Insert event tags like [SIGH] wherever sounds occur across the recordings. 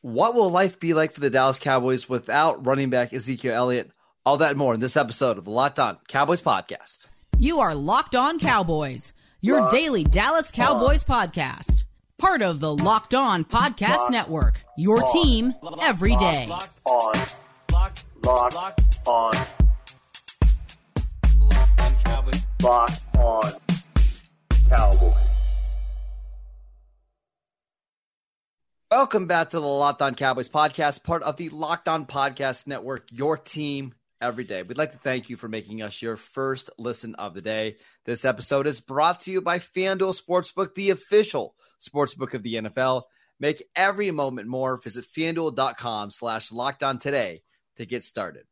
What will life be like for the Dallas Cowboys without running back Ezekiel Elliott? All that and more in this episode of the Locked On Cowboys podcast. You are Locked On Cowboys, your Locked daily Dallas Cowboys on. podcast. Part of the Locked On Podcast Locked Network. Your on. team every day. Locked on. Locked, Locked on. Locked on Cowboys. Locked on Cowboys. Welcome back to the Locked On Cowboys podcast, part of the Locked On Podcast Network, your team every day. We'd like to thank you for making us your first listen of the day. This episode is brought to you by FanDuel Sportsbook, the official sportsbook of the NFL. Make every moment more. Visit fanduel.com slash locked on today to get started.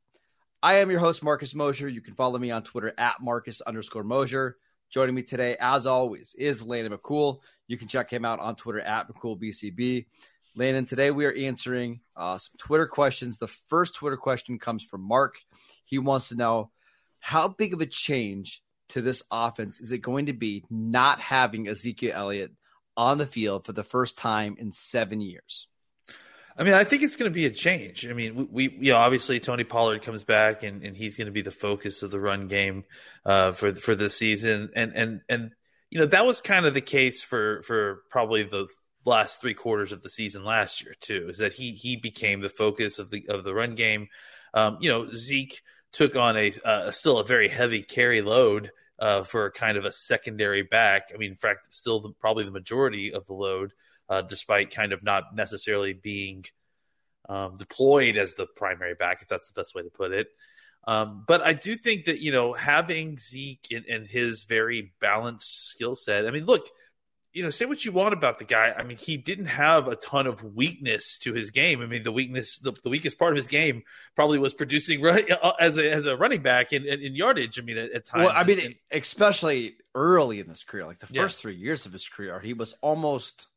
I am your host, Marcus Mosher. You can follow me on Twitter at Marcus underscore Mosher. Joining me today, as always, is Landon McCool. You can check him out on Twitter at McCoolBCB. Landon, today we are answering uh, some Twitter questions. The first Twitter question comes from Mark. He wants to know how big of a change to this offense is it going to be not having Ezekiel Elliott on the field for the first time in seven years? I mean, I think it's going to be a change. I mean, we, we you know, obviously Tony Pollard comes back and, and he's going to be the focus of the run game uh, for for this season, and and and you know that was kind of the case for for probably the last three quarters of the season last year too. Is that he he became the focus of the of the run game. Um, you know, Zeke took on a uh, still a very heavy carry load uh, for kind of a secondary back. I mean, in fact, still the, probably the majority of the load uh, despite kind of not necessarily being um, deployed as the primary back, if that's the best way to put it. Um, but I do think that you know having Zeke and, and his very balanced skill set. I mean, look, you know, say what you want about the guy. I mean, he didn't have a ton of weakness to his game. I mean, the weakness, the, the weakest part of his game probably was producing [LAUGHS] run, uh, as a as a running back in, in, in yardage. I mean, at, at, times. Well, I mean, and, especially early in his career, like the first yeah. three years of his career, he was almost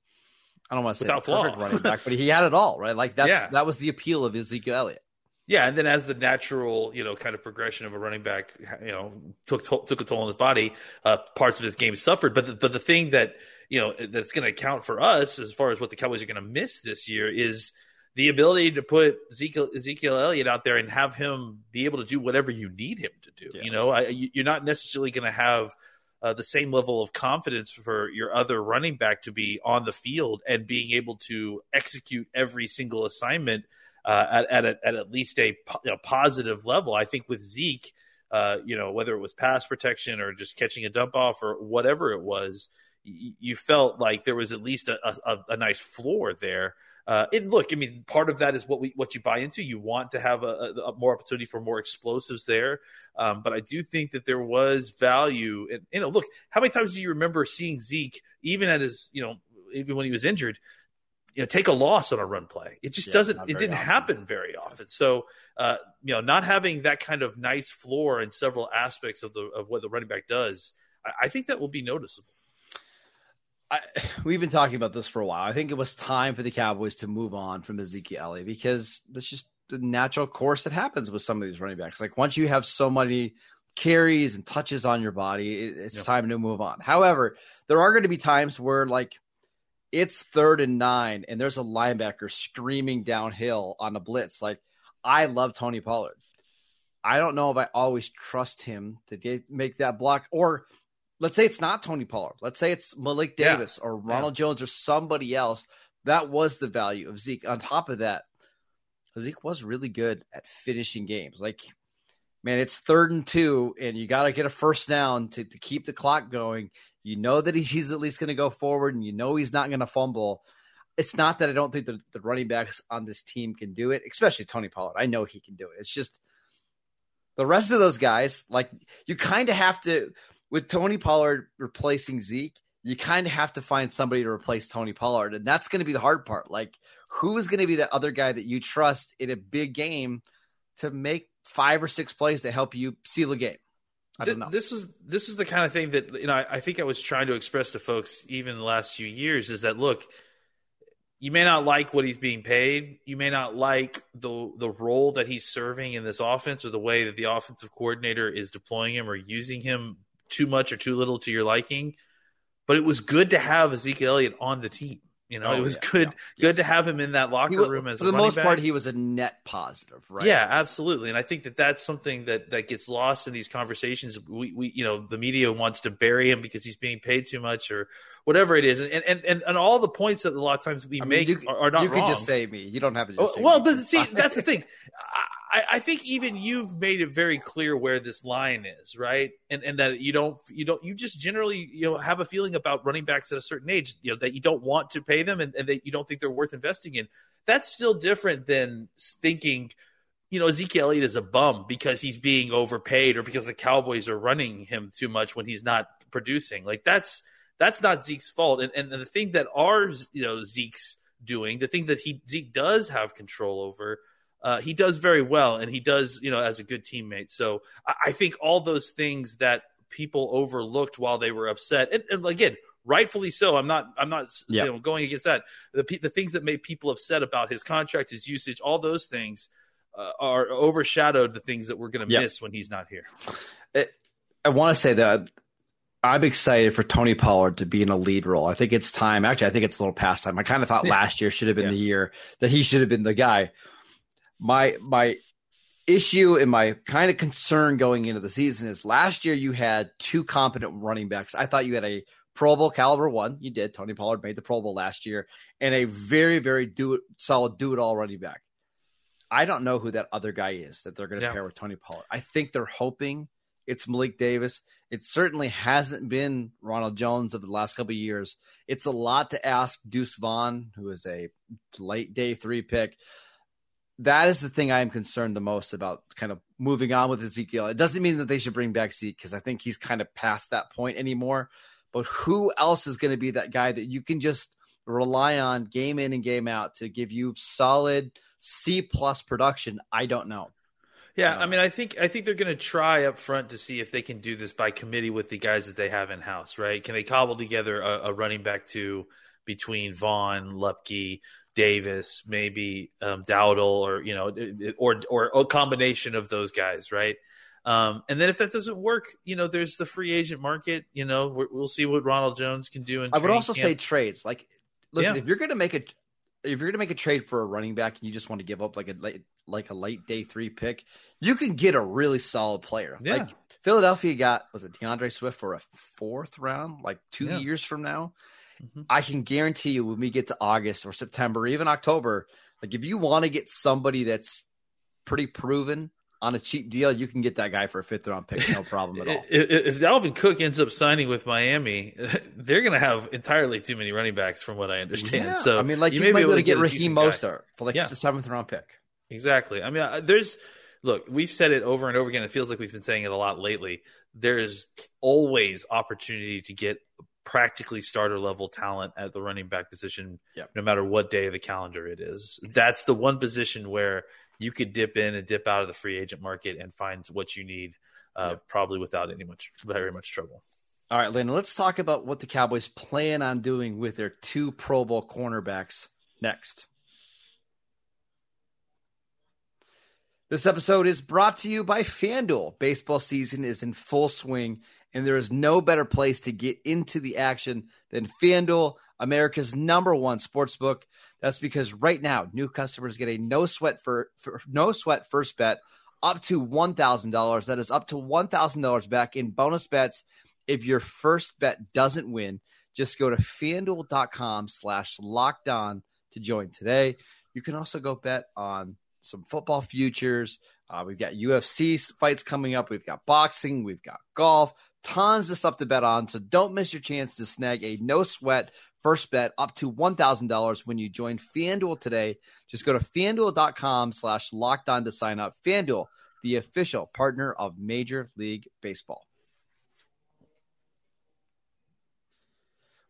I don't want to say Without flaw. running back, but he had it all, right? Like that's yeah. that was the appeal of Ezekiel Elliott. Yeah, and then as the natural, you know, kind of progression of a running back, you know, took took a toll on his body, uh, parts of his game suffered. But the, but the thing that you know that's going to account for us as far as what the Cowboys are going to miss this year is the ability to put Ezekiel, Ezekiel Elliott out there and have him be able to do whatever you need him to do. Yeah. You know, I, you're not necessarily going to have uh, the same level of confidence for your other running back to be on the field and being able to execute every single assignment uh, at, at, a, at at least a, a, positive level. I think with Zeke, uh, you know, whether it was pass protection or just catching a dump off or whatever it was, y- you felt like there was at least a, a, a nice floor there. Uh, and look, I mean, part of that is what we what you buy into. You want to have a, a more opportunity for more explosives there, um, but I do think that there was value. And you know, look, how many times do you remember seeing Zeke, even at his, you know, even when he was injured, you know, take a loss on a run play? It just yeah, doesn't. It didn't often. happen very often. So, uh, you know, not having that kind of nice floor in several aspects of the of what the running back does, I, I think that will be noticeable. I, we've been talking about this for a while. I think it was time for the Cowboys to move on from Ezekiel Elliott because that's just the natural course that happens with some of these running backs. Like once you have so many carries and touches on your body, it's yep. time to move on. However, there are going to be times where like it's third and nine and there's a linebacker screaming downhill on a blitz. Like I love Tony Pollard. I don't know if I always trust him to get, make that block or let's say it's not Tony Pollard. Let's say it's Malik Davis yeah. or Ronald yeah. Jones or somebody else. That was the value of Zeke. On top of that, Zeke was really good at finishing games. Like, man, it's third and two, and you got to get a first down to, to keep the clock going. You know that he's at least going to go forward, and you know he's not going to fumble. It's not that I don't think the, the running backs on this team can do it, especially Tony Pollard. I know he can do it. It's just the rest of those guys, like, you kind of have to – with Tony Pollard replacing Zeke, you kind of have to find somebody to replace Tony Pollard. And that's going to be the hard part. Like, who is going to be the other guy that you trust in a big game to make five or six plays to help you seal a game? I don't know. This is this is the kind of thing that you know. I, I think I was trying to express to folks even the last few years is that look, you may not like what he's being paid. You may not like the the role that he's serving in this offense or the way that the offensive coordinator is deploying him or using him too much or too little to your liking. But it was good to have Ezekiel Elliott on the team. You know, oh, it was yeah, good yeah, good yes. to have him in that locker was, room as for the most back. part. He was a net positive, right? Yeah, absolutely. And I think that that's something that that gets lost in these conversations. We, we you know, the media wants to bury him because he's being paid too much or whatever it is, and and and, and all the points that a lot of times we I mean, make you, are, are, not. You could just say me. You don't have to. Just oh, well, but see, [LAUGHS] that's the thing. I, I, think even you've made it very clear where this line is, right? And and that you don't you don't you just generally you know have a feeling about running backs at a certain age, you know, that you don't want to pay them and, and that you don't think they're worth investing in. That's still different than thinking, you know, Ezekiel Elliott is a bum because he's being overpaid or because the Cowboys are running him too much when he's not producing. Like that's that's not Zeke's fault. And and the thing that our you know Zeke's doing, the thing that he Zeke does have control over uh, he does very well, and he does, you know, as a good teammate. So I, I think all those things that people overlooked while they were upset, and, and again, rightfully so. I'm not, I'm not, you know, going against that. The the things that made people upset about his contract, his usage, all those things uh, are overshadowed the things that we're going to yep. miss when he's not here. It, I want to say that I'm excited for Tony Pollard to be in a lead role. I think it's time. Actually, I think it's a little past time. I kind of thought yeah. [LAUGHS] last year should have been yeah. the year that he should have been the guy my my issue and my kind of concern going into the season is last year you had two competent running backs. I thought you had a Pro Bowl caliber one. You did. Tony Pollard made the Pro Bowl last year, and a very very do it solid do it all running back. I don't know who that other guy is that they're going to yeah. pair with Tony Pollard. I think they're hoping it's Malik Davis. It certainly hasn't been Ronald Jones of the last couple of years. It's a lot to ask Deuce Vaughn, who is a late day three pick that is the thing I am concerned the most about kind of moving on with Ezekiel. It doesn't mean that they should bring back Zeke because I think he's kind of past that point anymore. But who else is going to be that guy that you can just rely on game in and game out to give you solid C plus production? I don't know. Yeah, um, I mean, I think I think they're going to try up front to see if they can do this by committee with the guys that they have in house. Right? Can they cobble together a, a running back to between Vaughn, Luepke, Davis, maybe um, Dowdle, or you know, or or a combination of those guys, right? Um, and then if that doesn't work, you know, there's the free agent market. You know, we will see what Ronald Jones can do. In I would also camp. say trades. Like, listen, yeah. if you're going to make a if you're going to make a trade for a running back and you just want to give up like a late, like a late day three pick, you can get a really solid player. Yeah. Like Philadelphia got was it D'Andre Swift for a fourth round, like two yeah. years from now. Mm-hmm. I can guarantee you when we get to August or September, even October, like if you want to get somebody that's pretty proven on a cheap deal, you can get that guy for a fifth round pick, no problem at [LAUGHS] all. if Dalvin Cook ends up signing with Miami, [LAUGHS] they're going to have entirely too many running backs, from what I understand. Yeah. So I mean, like you may be able to get, get Raheem Mostert for like yeah. a seventh round pick. Exactly. I mean, there's look, we've said it over and over again. It feels like we've been saying it a lot lately. There is always opportunity to get practically starter level talent at the running back position, yep. no matter what day of the calendar it is. That's the one position where you could dip in and dip out of the free agent market and find what you need, uh, yep. probably without any much, very much trouble. All right, Landon, let's talk about what the Cowboys plan on doing with their two Pro Bowl cornerbacks next. This episode is brought to you by FanDuel. Baseball season is in full swing, and there is no better place to get into the action than FanDuel, America's number one sports book. That's because right now, new customers get a no sweat for, for no sweat first bet up to one thousand dollars. That is up to one thousand dollars back in bonus bets if your first bet doesn't win. Just go to fanduel.com slash locked on to join today. You can also go bet on some football futures. Uh, we've got UFC fights coming up. We've got boxing. We've got golf. Tons of stuff to bet on. So don't miss your chance to snag a no sweat first bet up to $1,000 when you join FanDuel today. Just go to fanduel.com slash locked on to sign up. FanDuel, the official partner of Major League Baseball.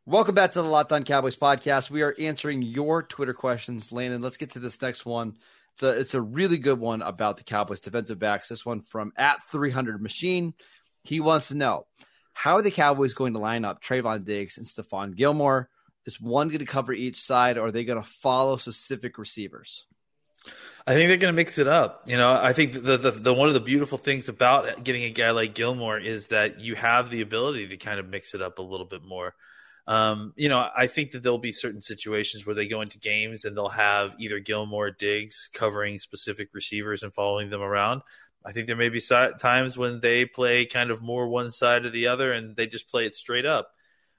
Welcome back to the Locked On Cowboys podcast. We are answering your Twitter questions. Landon, let's get to this next one. It's a, it's a really good one about the Cowboys defensive backs. This one from at 300 Machine. He wants to know how are the Cowboys going to line up Trevon Diggs and Stephon Gilmore? Is one going to cover each side, or are they going to follow specific receivers? I think they're going to mix it up. You know, I think the, the, the one of the beautiful things about getting a guy like Gilmore is that you have the ability to kind of mix it up a little bit more. Um, you know, I think that there'll be certain situations where they go into games and they'll have either Gilmore Diggs covering specific receivers and following them around. I think there may be times when they play kind of more one side or the other and they just play it straight up.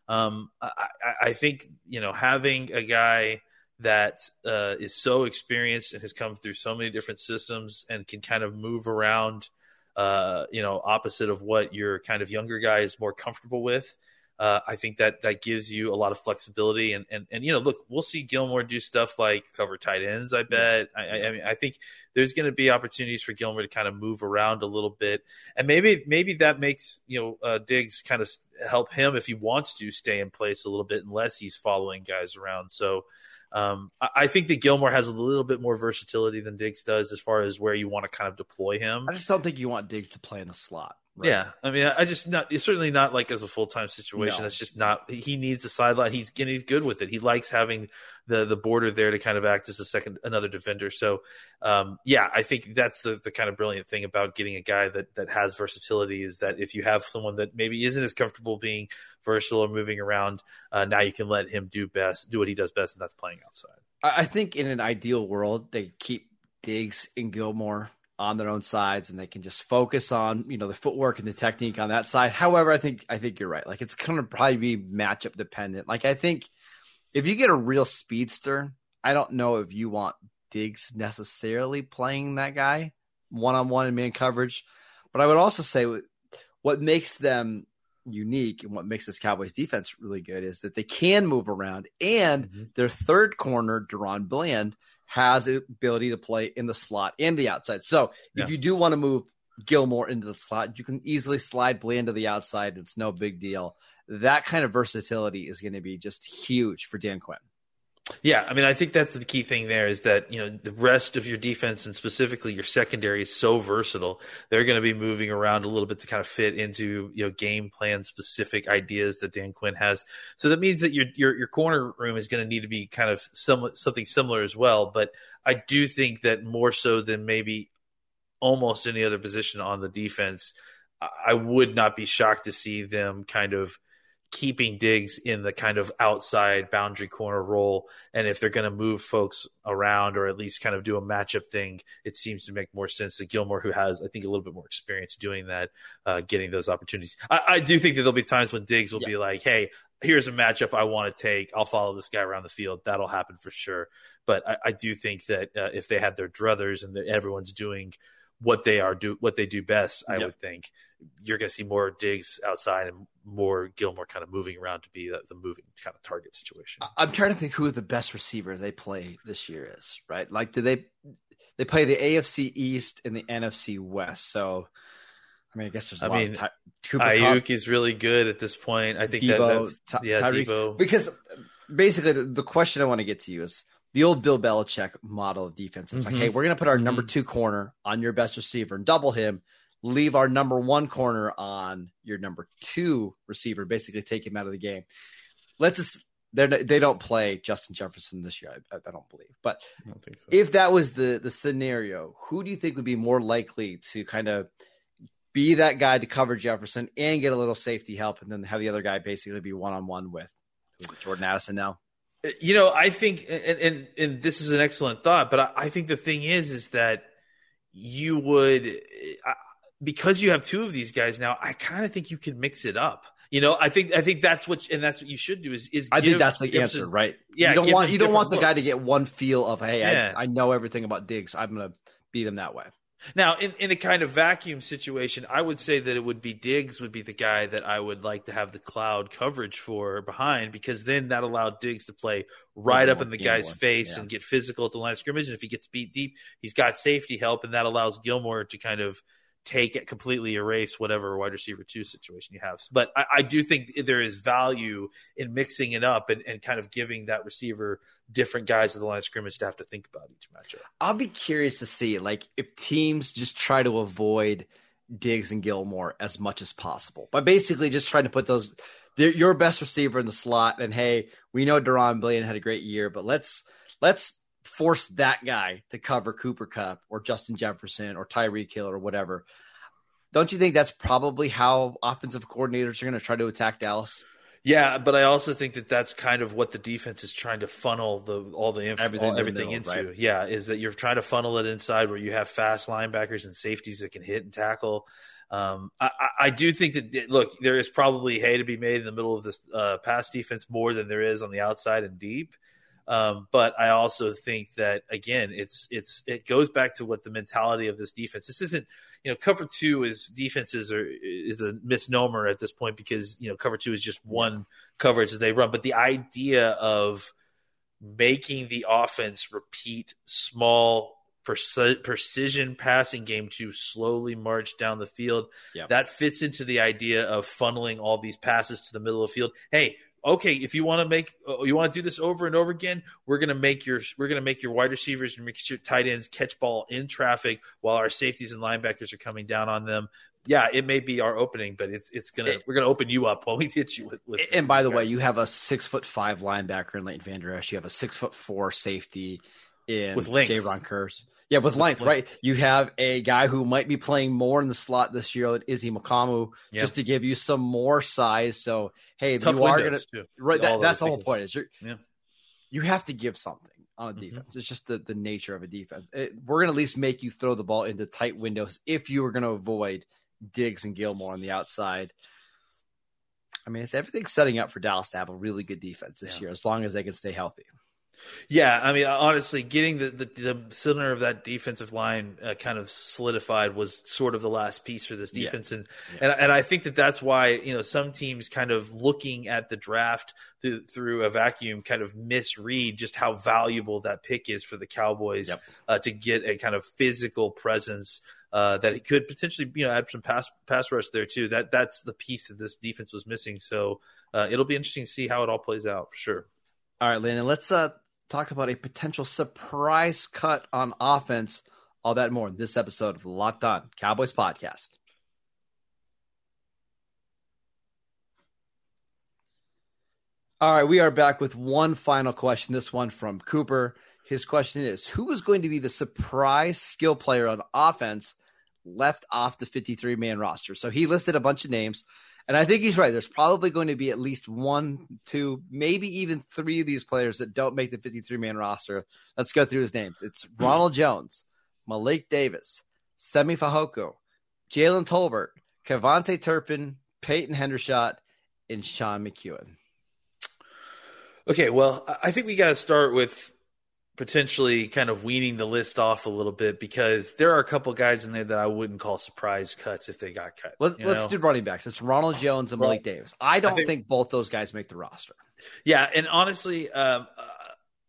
Um, I, I, think, you know, having a guy that uh, is so experienced and has come through so many different systems and can kind of move around, uh, you know, opposite of what your kind of younger guy is more comfortable with uh, I think that that gives you a lot of flexibility, and and and you know, look, we'll see Gilmore do stuff like cover tight ends. I bet. I, I mean, I think there's going to be opportunities for Gilmore to kind of move around a little bit, and maybe maybe that makes you know uh, Diggs kind of help him if he wants to stay in place a little bit, unless he's following guys around. So. Um, I, think that Gilmore has a little bit more versatility than Diggs does as far as where you want to kind of deploy him. I just don't think you want Diggs to play in the slot. Right. Yeah, I mean, I just not. It's certainly not like as a full time situation. No. That's just not. He needs the sideline. He's and he's good with it. He likes having the the border there to kind of act as a second another defender. So, um, yeah, I think that's the the kind of brilliant thing about getting a guy that that has versatility is that if you have someone that maybe isn't as comfortable being versatile or moving around, uh, now you can let him do best, do what he does best, and that's playing outside. I think in an ideal world, they keep Diggs and Gilmore on their own sides and they can just focus on you know the footwork and the technique on that side. However i think i think you're right. Like it's going to probably be matchup dependent. Like i think if you get a real speedster i don't know if you want diggs necessarily playing that guy one-on-one in man coverage but i would also say what makes them unique and what makes this cowboys defense really good is that they can move around and mm-hmm. their third corner DaRon Bland has the ability to play in the slot and the outside. So yeah. if you do want to move Gilmore into the slot, you can easily slide Bland to the outside. It's no big deal. That kind of versatility is going to be just huge for Dan Quinn. Yeah, I mean, I think that's the key thing there is that, you know, the rest of your defense and specifically your secondary is so versatile. They're going to be moving around a little bit to kind of fit into, you know, game plan specific ideas that Dan Quinn has. So that means that your your, your corner room is going to need to be kind of some, something similar as well. But I do think that more so than maybe almost any other position on the defense, I would not be shocked to see them kind of – keeping Diggs in the kind of outside boundary corner role. And if they're going to move folks around or at least kind of do a matchup thing, it seems to make more sense to Gilmore, who has, I think, a little bit more experience doing that, uh, getting those opportunities. I, I, do think that there'll be times when Diggs will yeah. be like, hey, here's a matchup I want to take. I'll follow this guy around the field. That'll happen for sure. But I, I do think that uh, if they have their druthers and everyone's doing what they are do what they do best, I yep. would think you're going to see more Diggs outside and more Gilmore kind of moving around to be the, the, moving kind of target situation. I'm trying to think who the best receiver they play this year is. Right, like do they they play the AFC East and the NFC West? So. I mean, I guess there's. A I mean, Ty- Aiyuk is really good at this point. I think Deebo, that, yeah, Tyreek, Deebo. Because basically, the, the question I want to get to you is the old Bill Belichick model of defense. It's mm-hmm. like, hey, we're going to put our mm-hmm. number two corner on your best receiver and double him, leave our number one corner on your number two receiver, basically take him out of the game. Let's just, they don't play Justin Jefferson this year. I, I don't believe. But don't so. if that was the the scenario, who do you think would be more likely to kind of be that guy to cover Jefferson and get a little safety help, and then have the other guy basically be one on one with Jordan Addison now? You know, I think, and, and, and this is an excellent thought, but I, I think the thing is, is that you would, because you have two of these guys now, I kind of think you can mix it up. You know, I think I think that's what and that's what you should do is is I think that's the answer, right? Yeah, you don't want you don't want the looks. guy to get one feel of hey, yeah. I, I know everything about Diggs. I'm gonna beat him that way. Now, in, in a kind of vacuum situation, I would say that it would be Diggs would be the guy that I would like to have the cloud coverage for behind because then that allowed Diggs to play right up in the guy's face yeah. and get physical at the line of scrimmage. And if he gets beat deep, he's got safety help, and that allows Gilmore to kind of – take it completely erase whatever wide receiver two situation you have. But I, I, do think there is value in mixing it up and, and, kind of giving that receiver different guys at the line of scrimmage to have to think about each matchup. I'll be curious to see like if teams just try to avoid Diggs and Gilmore as much as possible by basically just trying to put those your best receiver in the slot and hey, we know DaRon Bland had a great year, but let's let's force that guy to cover Cooper Kupp or Justin Jefferson or Tyreek Hill or whatever. Don't you think that's probably how offensive coordinators are going to try to attack Dallas? Yeah, but I also think that that's kind of what the defense is trying to funnel the all the everything, all, everything middle, into. Right? Yeah, is that you're trying to funnel it inside where you have fast linebackers and safeties that can hit and tackle. Um, I, I, do think that look, there is probably hay to be made in the middle of this uh, pass defense more than there is on the outside and deep. Um, but I also think that again, it's it's it goes back to what the mentality of this defense. This isn't you know cover two is defenses are is a misnomer at this point because you know cover two is just one coverage that they run. But the idea of making the offense repeat small precision passing game to slowly march down the field. Yep. That fits into the idea of funneling all these passes to the middle of the field. Hey, okay, if you want to make uh, you want to do this over and over again, we're gonna make your we're gonna make your wide receivers and make your tight ends catch ball in traffic while our safeties and linebackers are coming down on them. Yeah, it may be our opening, but it's it's gonna it, we're gonna open you up while we hit you with. with and by the way, you have a six foot five linebacker in Leighton Vander Esch. You have a six foot four safety in with length. Jayron Kearse. Yeah, with length, right? You have a guy who might be playing more in the slot this year, Izzy Mukuamu, yeah. just to give you some more size. So, hey, Tough you are going to, right, that, that's the whole point. Is yeah. you have to give something on a mm-hmm. defense. Mm-hmm. It's just the, the nature of a defense. It, we're going to at least make you throw the ball into tight windows if you are going to avoid Diggs and Gilmore on the outside. I mean, it's everything's setting up for Dallas to have a really good defense this yeah. year, as long as they can stay healthy. Yeah, I mean, honestly, getting the, the, the center of that defensive line uh, kind of solidified was sort of the last piece for this defense, yeah. and yeah. and and I think that that's why you know some teams kind of looking at the draft through, through a vacuum kind of misread just how valuable that pick is for the Cowboys yep. uh, to get a kind of physical presence. Uh, that it could potentially, you know, add some pass pass rush there too. That that's the piece that this defense was missing. So uh, it'll be interesting to see how it all plays out for sure. All right, Landon. Let's uh, talk about a potential surprise cut on offense. All that more in this episode of Locked On Cowboys Podcast. All right, we are back with one final question. This one from Cooper. His question is Who is going to be the surprise skill player on offense left off the 53 man roster? So he listed a bunch of names. And I think he's right. There's probably going to be at least one, two, maybe even three of these players that don't make the 53 man roster. Let's go through his names. It's Ronald Jones, Malik Davis, Semi Fehoko, Jalen Tolbert, KaVontae Turpin, Peyton Hendershot, and Sean McKeon. Okay, well, I think we got to start with potentially kind of weaning the list off a little bit because there are a couple guys in there that I wouldn't call surprise cuts if they got cut. Let, us do running backs. It's Ronald Jones and Malik well, Davis. I don't I think, think, both those guys make the roster. Yeah, and honestly, um,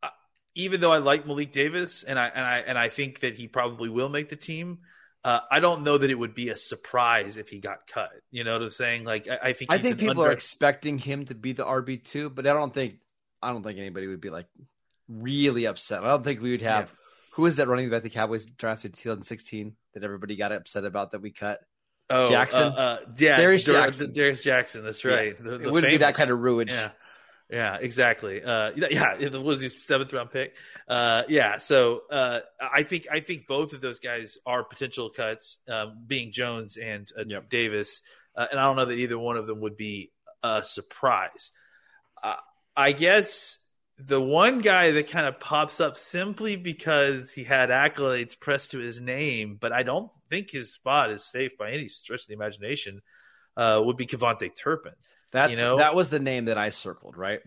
uh, even though I like Malik Davis and I and I and I think that he probably will make the team. Uh, I don't know that it would be a surprise if he got cut. You know what I'm saying? Like I, I think I think people under- are expecting him to be the RB two, but I don't think I don't think anybody would be like really upset. I don't think we would have. Yeah. Who is that running back the Cowboys drafted 2016 that everybody got upset about that we cut? Oh, Jackson. Uh, uh, yeah, Darius Jackson. Darius Jackson. That's right. Yeah. The, the it wouldn't famous, be that kind of ruined. Yeah. Yeah, exactly. Uh, yeah, [LAUGHS] it was his seventh round pick. Uh, yeah, so uh, I think I think both of those guys are potential cuts, um, being Jones and uh, yep. Davis, uh, and I don't know that either one of them would be a surprise. Uh, I guess the one guy that kind of pops up simply because he had accolades pressed to his name, but I don't think his spot is safe by any stretch of the imagination, uh, would be KaVontae Turpin. That's you know? that was the name that I circled, right?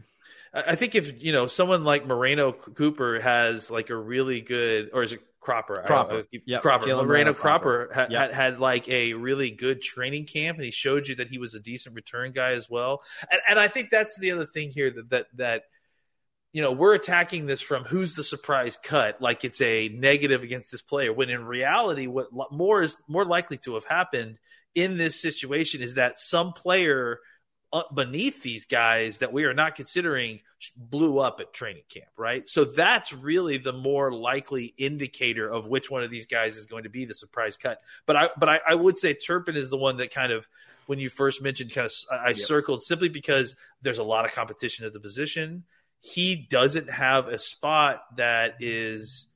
I think if you know someone like Moreno Cooper has like a really good, or is it Cropper? Cropper, yep. Cropper. Moreno, Moreno Cropper, Cropper. Yep. had, had like a really good training camp, and he showed you that he was a decent return guy as well. And, and I think that's the other thing here that that that you know, we're attacking this from who's the surprise cut, like it's a negative against this player. When in reality, what more is more likely to have happened in this situation is that some player beneath these guys that we are not considering blew up at training camp, right? So that's really the more likely indicator of which one of these guys is going to be the surprise cut. But I, but I, I would say Turpin is the one that kind of when you first mentioned, kind of I yep. circled simply because there's a lot of competition at the position he doesn't have a spot that is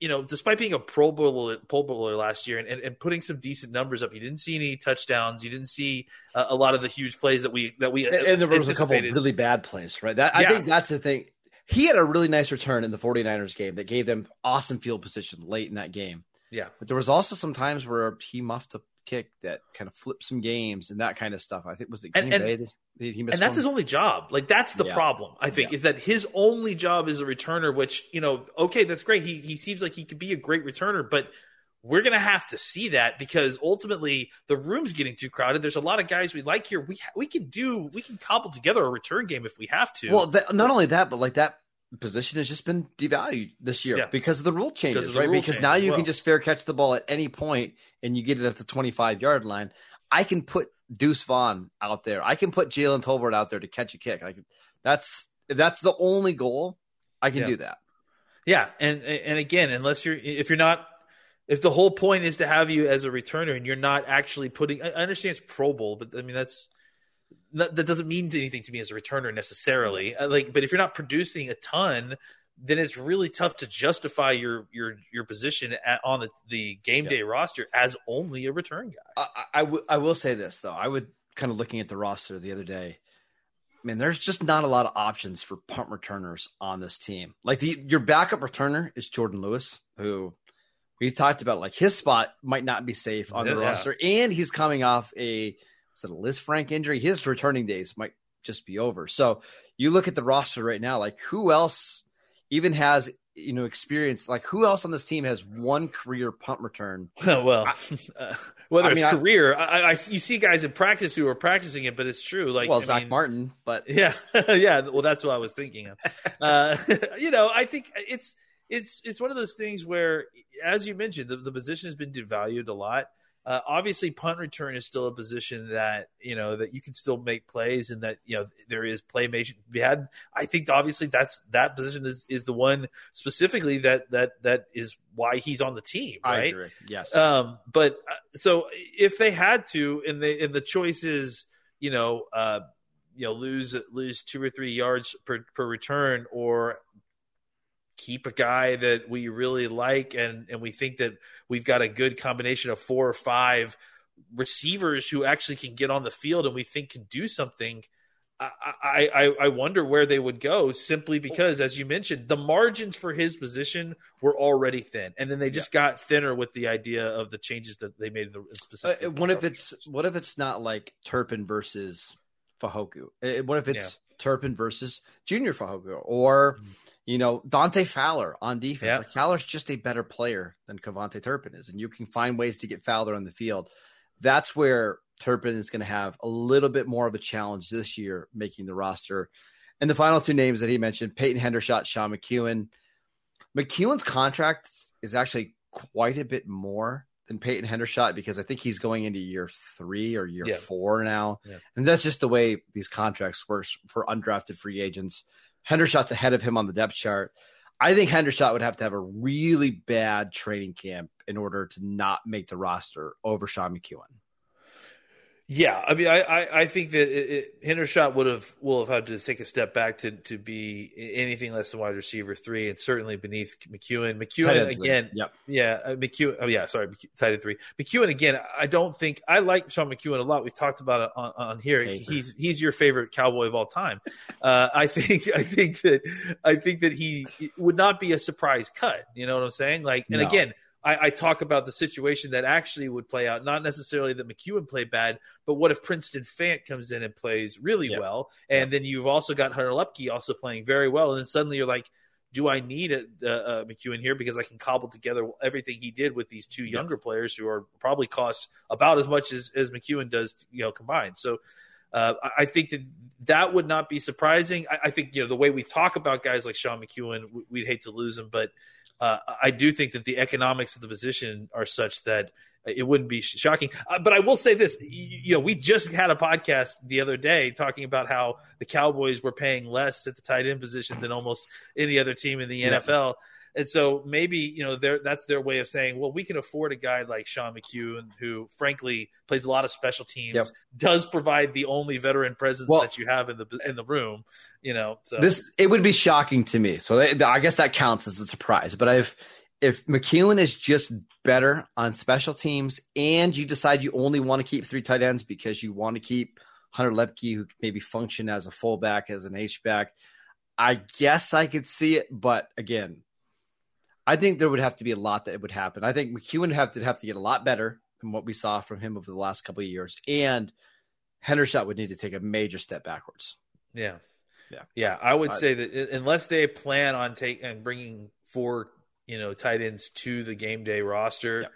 you know, despite being a Pro Bowler, Pro Bowler last year and, and, and, putting some decent numbers up, you didn't see any touchdowns. You didn't see uh, a lot of the huge plays that we that we and, and there was a couple really bad plays, right? That yeah. I think that's the thing. He had a really nice return in the 49ers game that gave them awesome field position late in that game. Yeah, but there was also some times where he muffed a kick that kind of flipped some games and that kind of stuff. I think was the Green and, Bay. He and that's one. his only job. Like that's the yeah. problem. I think yeah. is that his only job is a returner. Which you know, okay, that's great. He he seems like he could be a great returner, but we're gonna have to see that because ultimately the room's getting too crowded. There's a lot of guys we like here. We we can do we can cobble together a return game if we have to. Well, not only that, but like that position has just been devalued this year yeah. because of the rule changes, the right? Rule because now you well. can just fair catch the ball at any point and you get it at the 25 yard line. I can put Deuce Vaughn out there. I can put Jalen Tolbert out there to catch a kick. Like that's if that's the only goal, I can yeah. do that. Yeah, and and again, unless you're if you're not if the whole point is to have you as a returner and you're not actually putting I understand it's Pro Bowl, but I mean that's that, that doesn't mean anything to me as a returner necessarily. Uh, like, but if you're not producing a ton, then it's really tough to justify your your your position at, on the, the game day roster as only a return guy. I, I, w- I will say this though. I would kind of looking at the roster the other day. I mean, there's just not a lot of options for punt returners on this team. Like the your backup returner is Jordan Lewis, who we've talked about. Like his spot might not be safe on yeah, the roster, and he's coming off a was it a Lisfranc injury? His returning days might just be over. So you look at the roster right now, like who else even has you know experience like who else on this team has one career punt return [LAUGHS] well [LAUGHS] uh, whether I it's mean, career I, I, you see guys in practice who are practicing it but it's true like well I zach mean, martin but [LAUGHS] yeah yeah well that's what i was thinking of uh, you know i think it's it's it's one of those things where as you mentioned the, the position has been devalued a lot uh, obviously, punt return is still a position that you know that you can still make plays and that you know there is playmation to be had. I think obviously that's that position is is the one specifically that that that is why he's on the team, right? Yes. Um, but uh, so if they had to, and the and the choice is you know uh, you know lose lose two or three yards per per return or keep a guy that we really like and and we think that we've got a good combination of four or five receivers who actually can get on the field and we think can do something. I, I, I wonder where they would go simply because, as you mentioned, the margins for his position were already thin, and then they just yeah. got thinner with the idea of the changes that they made in the specific. Uh, what if it's what if it's not like Turpin versus Fehoko? Uh, what if it's yeah. Turpin versus Junior Fehoko, or mm-hmm you know, Dante Fowler on defense. Yeah. Like Fowler's just a better player than KaVontae Turpin is, and you can find ways to get Fowler on the field. That's where Turpin is going to have a little bit more of a challenge this year making the roster. And the final two names that he mentioned, Peyton Hendershot, Sean McKeon. McKeon's contract is actually quite a bit more than Peyton Hendershot because I think he's going into year three or year yeah. four now. Yeah. And that's just the way these contracts work for undrafted free agents. Hendershot's ahead of him on the depth chart. I think Hendershot would have to have a really bad training camp in order to not make the roster over Sean McKeon. Yeah, I mean, I, I, I think that it, it, Hendershot would have will have had to take a step back to, to be anything less than wide receiver three, and certainly beneath McKeon. McKeon again, yep, yeah, uh, McKeon. Oh yeah, sorry, tight end three. McKeon again. I don't think I like Sean McKeon a lot. We've talked about it on, on here. He's he's your favorite cowboy of all time. Uh, I think [LAUGHS] I think that I think that he would not be a surprise cut. You know what I'm saying? Like, and no. again I, I, talk about the situation that actually would play out. Not necessarily that McKeon played bad, but what if Princeton Fant comes in and plays really yeah. well, and yeah. then you've also got Hunter Luepke also playing very well, and then suddenly you're like, do I need a, a, a McKeon here because I can cobble together everything he did with these two younger yeah. players who are probably cost about as much as, as McKeon does, you know, combined. So. Uh, I think that that would not be surprising. I, I, think you know the way we talk about guys like Sean McKeon, we'd hate to lose him, but uh, I do think that the economics of the position are such that it wouldn't be shocking. Uh, but I will say this: you know, we just had a podcast the other day talking about how the Cowboys were paying less at the tight end position than almost any other team in the yeah. NFL. And so maybe you know that's their way of saying, well, we can afford a guy like Sean McKeon, who frankly plays a lot of special teams, yep. does provide the only veteran presence well, that you have in the in the room. You know, so this it would be shocking to me. So they, I guess that counts as a surprise. But if if McKeon is just better on special teams and you decide you only want to keep three tight ends because you want to keep Hunter Luepke, who maybe function as a fullback, as an H-back, I guess I could see it. But again, I think there would have to be a lot that would happen. I think McKeon would have to have to get a lot better from what we saw from him over the last couple of years. And Hendershot would need to take a major step backwards. Yeah. Yeah. Yeah. I would say that unless they plan on taking and bringing four you know tight ends to the game day roster. Yep.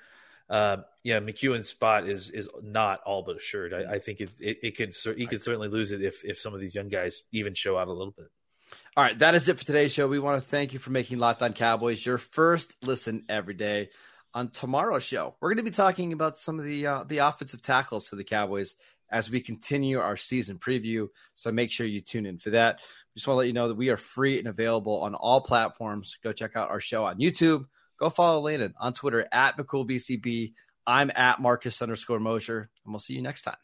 Uh, yeah, McKeon's spot is is not all but assured. I, I think it's, it it could he could certainly lose it if if some of these young guys even show out a little bit. All right, that is it for today's show. We want to thank you for making Locked On Cowboys your first listen every day. On tomorrow's show, we're going to be talking about some of the uh, the offensive tackles for the Cowboys as we continue our season preview. So make sure you tune in for that. Just want to let you know that we are free and available on all platforms. Go check out our show on YouTube. Go follow Landon on Twitter at McCoolBCB. I'm at Marcus underscore Mosher, and we'll see you next time.